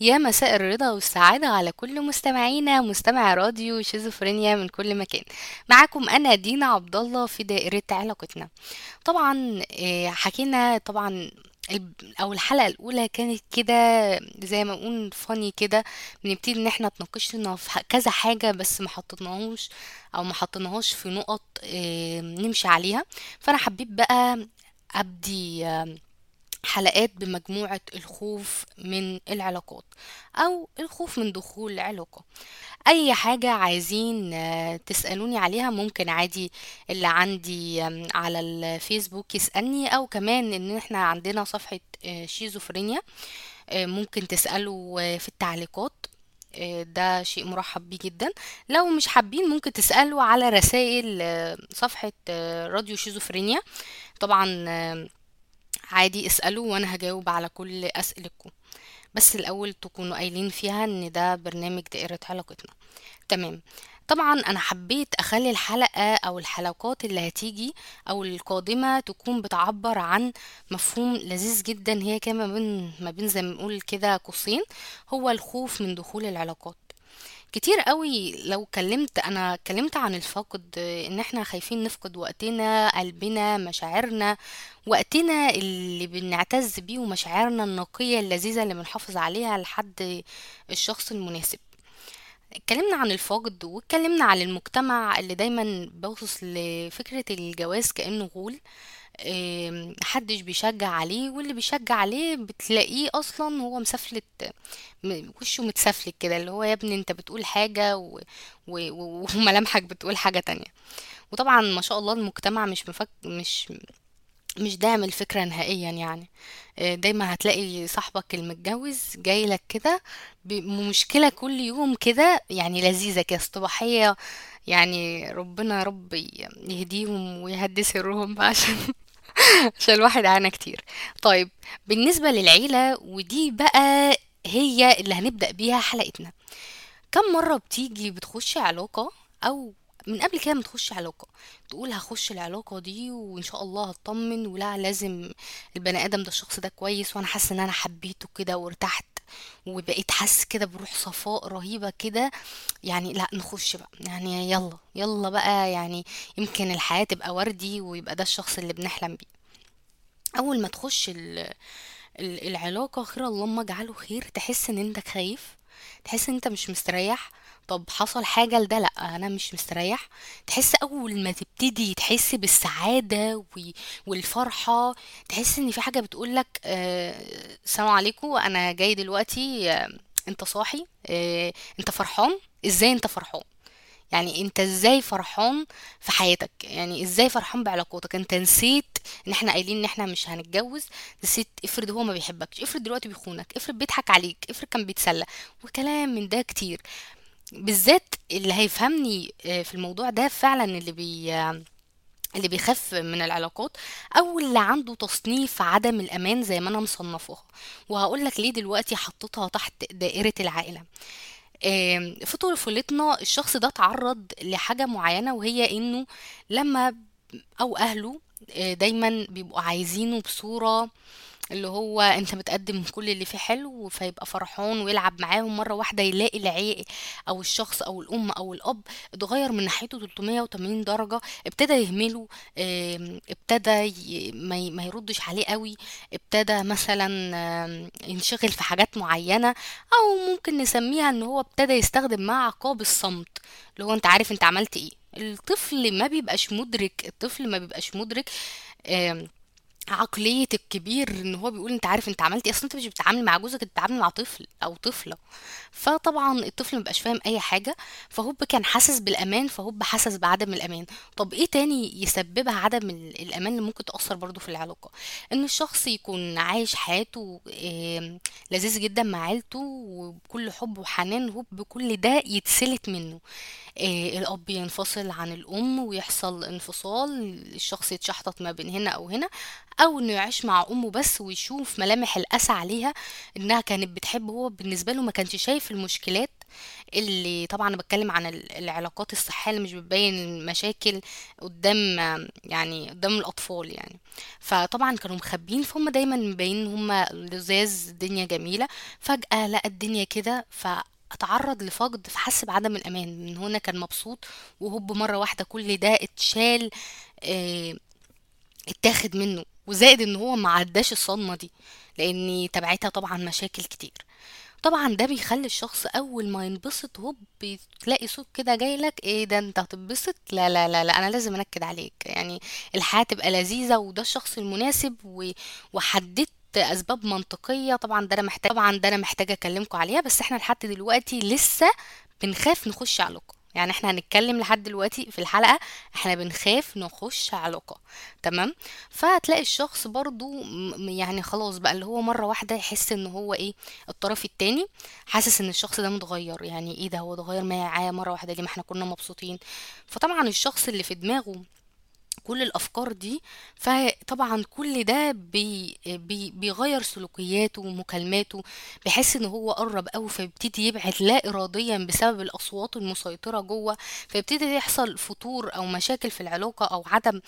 يا مساء الرضا والسعادة على كل مستمعينا مستمع راديو شيزوفرينيا من كل مكان. معاكم أنا دينا عبد الله في دائرة علاقتنا. طبعا آه، حكينا طبعا أو الحلقة الأولى كانت كده زي ما نقول فاني كده بنبتدي إن إحنا اتناقشنا في كذا حاجة بس ما حطيناهوش أو ما حطيناهاش في نقط آه، نمشي عليها. فأنا حبيت بقى أبدي حلقات بمجموعة الخوف من العلاقات أو الخوف من دخول علاقة أي حاجة عايزين آه، تسألوني عليها ممكن عادي اللي عندي على الفيسبوك يسألني أو كمان إن إحنا عندنا صفحة آه، شيزوفرينيا آه، ممكن تسألوا في التعليقات. ده شيء مرحب بيه جدا. لو مش حابين ممكن تسألوا على رسائل صفحة راديو شيزوفرينيا. طبعا عادي اسألوا وأنا هجاوب على كل اسئلتكم بس الأول تكونوا قايلين فيها إن ده برنامج دائرة علاقتنا. تمام. طبعا أنا حبيت أخلي الحلقة أو الحلقات اللي هتيجي أو القادمة تكون بتعبر عن مفهوم لذيذ جدا. هي كما بين ما بين زي ما بنقول كده قوسين. هو الخوف من دخول العلاقات. كتير قوي لو كلمت أنا كلمت عن الفقد إن إحنا خايفين نفقد وقتنا قلبنا مشاعرنا وقتنا اللي بنعتز بيه ومشاعرنا النقية اللذيذة اللي بنحافظ عليها لحد الشخص المناسب. اتكلمنا عن الفقد واتكلمنا عن المجتمع اللي دايما باصص لفكرة الجواز كأنه غول. محدش بيشجع عليه واللي بيشجع عليه بتلاقيه أصلا هو مسفلت وشه متسفلت كده اللي هو يا ابني أنت بتقول حاجة و... وملامحك بتقول حاجة تانية. وطبعا ما شاء الله المجتمع مش مفك... مش مش داعم الفكرة نهائيا يعني. آه، دايما هتلاقي صاحبك المتجوز جاي لك كده بمشكلة كل يوم كده يعني لذيذة كده اصطباحية يعني ربنا يا رب يهديهم ويهدي سرهم عشان عشان الواحد عانى كتير. طيب بالنسبة للعيلة ودي بقى هي اللي هنبدأ بيها حلقتنا. كم مرة بتيجي بتخش علاقة أو من قبل كده ما تخش علاقة تقول هخش العلاقة دي وإن شاء الله هطمن ولا لازم البني آدم ده الشخص ده كويس وأنا حاسة إن أنا حبيته كده وارتحت؟ وبقيت حاسة كده بروح صفاء رهيبة كده يعني لأ نخش بقى. يعني يلا يلا بقى يعني يمكن الحياة تبقى وردي ويبقى ده الشخص اللي بنحلم بيه. أول ما تخش ال- ال- العلاقة خير اللهم اجعله خير تحس إن أنت خايف تحس إن أنت مش مستريح طب حصل حاجة لده لأ أنا مش مستريح. تحس أول ما تبتدي تحس بالسعادة و- والفرحة تحس إن في حاجة بتقولك آه، السلام عليكم أنا جاي دلوقتي آه، أنت صاحي آه، أنت فرحان؟ إزاي أنت فرحان؟ يعني أنت إزاي فرحان في حياتك؟ يعني إزاي فرحان بعلاقاتك؟ أنت نسيت إن إحنا قايلين إن إحنا مش هنتجوز نسيت افرض هو ما بيحبكش افرض دلوقتي بيخونك افرض بيضحك عليك افرض كان بيتسلى وكلام من ده كتير. بالذات اللي هيفهمني آه، في الموضوع ده فعلا اللي بي اللي بيخاف من العلاقات أو اللي عنده تصنيف عدم الأمان زي ما أنا مصنفاها وهقول لك ليه دلوقتي حطيتها تحت دائرة العائلة. في طفولتنا الشخص ده اتعرض لحاجة معينة وهي إنه لما أو أهله آه، دايما بيبقوا عايزينه بصورة اللي هو أنت بتقدم كل اللي فيه حلو فيبقى فرحان ويلعب معاهم مرة واحدة يلاقي العيق أو الشخص أو الأم أو الأب اتغير من ناحيته 380 درجة ابتدى يهمله ابتدى ما يردش عليه قوي ابتدى مثلا ينشغل في حاجات معينة أو ممكن نسميها إن هو ابتدى يستخدم معاه عقاب الصمت اللي هو أنت عارف أنت عملت إيه. الطفل ما بيبقاش مدرك الطفل ما بيبقاش مدرك آم، عقلية الكبير إن هو بيقول أنت عارف أنت عملت إيه؟ أصلا أنت مش بتتعامل مع جوزك أنت بتتعامل مع طفل أو طفلة. فطبعا الطفل مبقاش فاهم أي حاجة فهوب كان حاسس بالأمان فهوب حاسس بعدم الأمان. طب إيه تاني يسببها عدم ال- الأمان اللي ممكن تأثر برضو في العلاقة؟ إن الشخص يكون عايش حياته لذيذ جدا مع عيلته وبكل حب وحنان هوب كل ده يتسلت منه. آه، الأب ينفصل عن الأم ويحصل انفصال الشخص يتشحطط ما بين هنا أو هنا. أو إنه يعيش مع أمه بس ويشوف ملامح الأسى عليها إنها كانت بتحبه. هو بالنسبة له ما كانش شايف المشكلات اللي طبعا أنا بتكلم عن ال- العلاقات الصحية اللي مش بتبين المشاكل قدام يعني قدام الأطفال يعني. فطبعا كانوا مخبين فهم دايما مبينين هم لزاز الدنيا جميلة. فجأة لقى الدنيا كده فتعرض لفقد فحس بعدم الأمان. من هنا كان مبسوط وهوب مرة واحدة كل ده اتشال آه، اتاخد منه. وزائد إن هو ما عداش الصدمة دي لأن تبعتها طبعا مشاكل كتير. طبعا ده بيخلي الشخص أول ما ينبسط هوب بتلاقي صوت كده جاي لك إيه ده أنت هتنبسط لا لا لا لا أنا لازم أنكد عليك. يعني الحياة تبقى لذيذة وده الشخص المناسب. وحددت أسباب منطقية. طبعا ده أنا محتاج طبعا ده أنا محتاجة اكلمكم عليها بس إحنا لحد دلوقتي لسه بنخاف نخش علاقة. يعني إحنا هنتكلم لحد دلوقتي في الحلقة إحنا بنخاف نخش علاقة تمام؟ فتلاقي الشخص برضو يعني خلاص بقى اللي هو مرة واحدة يحس إن هو إيه الطرف التاني حاسس إن الشخص ده متغير يعني إيه ده هو اتغير معايا مرة واحدة ليه ما إحنا كنا مبسوطين؟ فطبعا الشخص اللي في دماغه كل الأفكار دي فطبعا كل ده بي بي بيغير سلوكياته ومكالماته بيحس إن هو قرب قوي فيبتدي يبعد لا اراديا بسبب الأصوات المسيطرة جوه فيبتدي يحصل فتور أو مشاكل في العلاقة أو عدم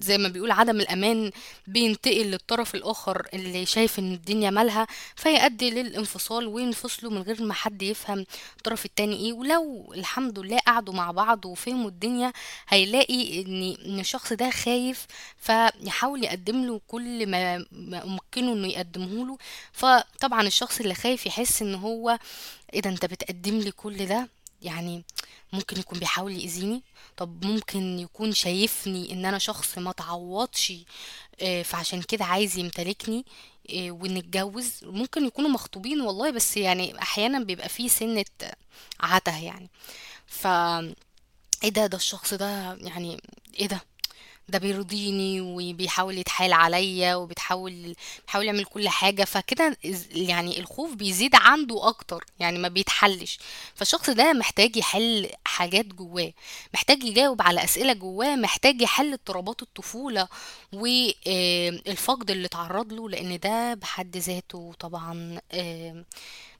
زي ما بيقول عدم الأمان بينتقل للطرف الآخر اللي شايف إن الدنيا مالها فيؤدي للانفصال وينفصلوا من غير ما حد يفهم الطرف التاني إيه. ولو الحمد لله قعدوا مع بعض وفهموا الدنيا هيلاقي إن إن الشخص ده خايف فيحاول يقدم له كل ما يمكنه إنه يقدمه له. فطبعا الشخص اللي خايف يحس إن هو إيه ده أنت بتقدم لي كل ده؟ يعني ممكن يكون بيحاول يأذيني. طب ممكن يكون شايفني إن أنا شخص ما تعوضش آه، فعشان كده عايز يمتلكني آه، ونتجوز ممكن يكونوا مخطوبين والله بس يعني أحيانا بيبقى فيه سنة عته يعني. ف إيه ده ده الشخص ده يعني إيه ده؟ ده بيرضيني وبيحاول يتحايل عليا وبيتحاول بيحاول يعمل كل حاجة فكده يعني الخوف بيزيد عنده أكتر يعني ما بيتحلش. فالشخص ده محتاج يحل حاجات جواه محتاج يجاوب على أسئلة جواه محتاج يحل اضطرابات الطفولة والفقد اللي تعرض له لأن ده بحد ذاته طبعا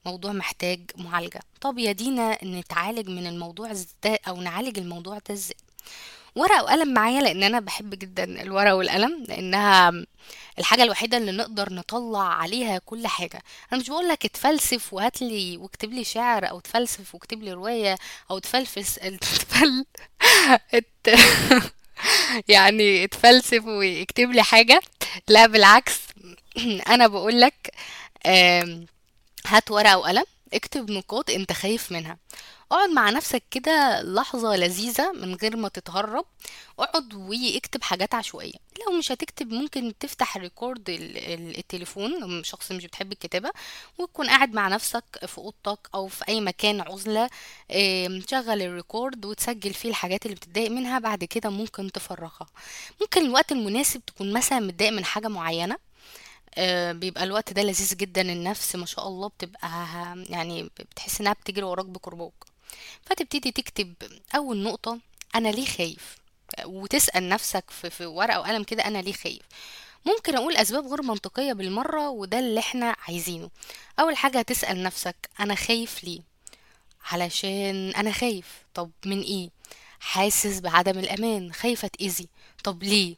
موضوع محتاج معالجة. طب يا دينا نتعالج من الموضوع ده أو نعالج الموضوع ده إزاي؟ ورقة وقلم معايا لأن أنا بحب جدا الورقة والقلم لأنها الحاجة الوحيدة اللي نقدر نطلع عليها كل حاجة. أنا مش بقولك اتفلسف وهاتلي واكتب لي شعر أو تفلسف واكتب لي رواية أو تفلفس تفل ات... يعني اتفلسف واكتب لي حاجة. لا بالعكس. أنا بقولك هات ورقة وقلم. اكتب نقاط انت خايف منها. اقعد مع نفسك كده لحظة لذيذة من غير ما تتهرب اقعد واكتب حاجات عشوائية. لو مش هتكتب ممكن تفتح record ال- ال- التليفون لو شخص مش بتحب الكتابة وتكون قاعد مع نفسك في أوضتك أو في أي مكان عزلة تشغل ال record وتسجل فيه الحاجات اللي بتضايق منها بعد كده ممكن تفرغها. ممكن الوقت المناسب تكون مثلا متضايق من حاجة معينة آه، بيبقى الوقت ده لذيذ جدا. النفس ما شاء الله بتبقى يعني بتحس إنها بتجري وراك بكرباج فتبتدي تكتب أول نقطة أنا ليه خايف؟ وتسأل نفسك في, ورقة وقلم كده أنا ليه خايف؟ ممكن أقول أسباب غير منطقية بالمرة وده اللي إحنا عايزينه. أول حاجة تسأل نفسك أنا خايف ليه؟ علشان أنا خايف. طب من إيه؟ حاسس بعدم الأمان. خايفة اتأذي طب ليه؟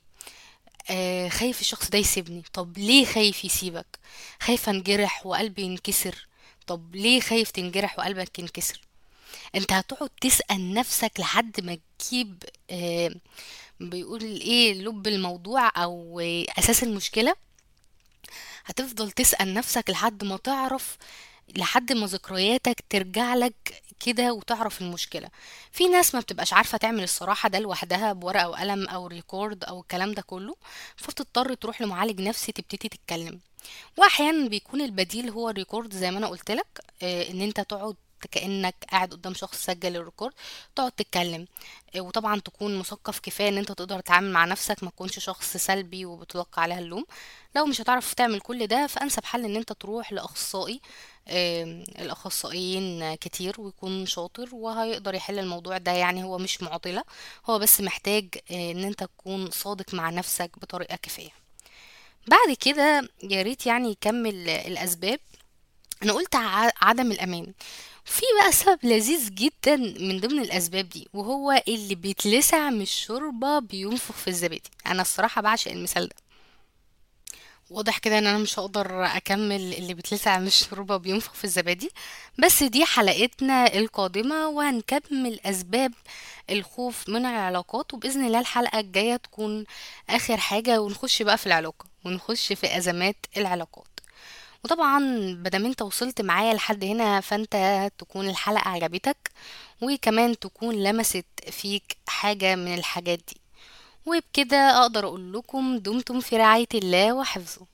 آه خايف الشخص ده يسيبني. طب ليه خايف يسيبك؟ خايف انجرح وقلبي ينكسر. طب ليه خايف تنجرح وقلبك ينكسر؟ انت هتقعد تسأل نفسك لحد ما تجيب آه بيقول إيه لب الموضوع أو أساس المشكلة؟ هتفضل تسأل نفسك لحد ما تعرف لحد ما ذكرياتك ترجع لك كده وتعرف المشكلة. في ناس ما بتبقاش عارفة تعمل الصراحة ده لوحدها بورقة وقلم أو ريكورد أو الكلام ده كله فبتضطر تروح لمعالج نفسي تبتدي تتكلم. واحيانا بيكون البديل هو ال record زي ما أنا قلت لك إن أنت تقعد كأنك قاعد قدام شخص سجل ال record تقعد تتكلم. آه، وطبعا تكون مثقف كفاية إن أنت تقدر تتعامل مع نفسك ما تكونش شخص سلبي وبتلقى عليها اللوم. لو مش هتعرف تعمل كل ده فأنسب حل إن أنت تروح لأخصائي آم، الأخصائيين كتير ويكون شاطر وهيقدر يحل الموضوع ده. يعني هو مش معضلة هو بس محتاج آه، إن أنت تكون صادق مع نفسك بطريقة كفاية. بعد كده يا ريت يعني يكمل الأسباب. أنا قلت عدم الأمان. في بقى سبب لذيذ جدا من ضمن الأسباب دي وهو اللي بيتلسع من الشوربة بينفخ في الزبادي. أنا الصراحة بعشق المثال ده. واضح كده إن أنا مش هقدر أكمل اللي بيتلسع من الشوربة بينفخ في الزبادي بس دي حلقتنا القادمة وهنكمل أسباب الخوف من العلاقات وبإذن الله الحلقة الجاية تكون آخر حاجة ونخش بقى في العلاقة ونخش في أزمات العلاقات. وطبعا مادام أنت وصلت معايا لحد هنا فأنت تكون الحلقة عجبتك وكمان تكون لمست فيك حاجة من الحاجات دي. وبكده أقدر أقول لكم دمتم في رعاية الله وحفظه.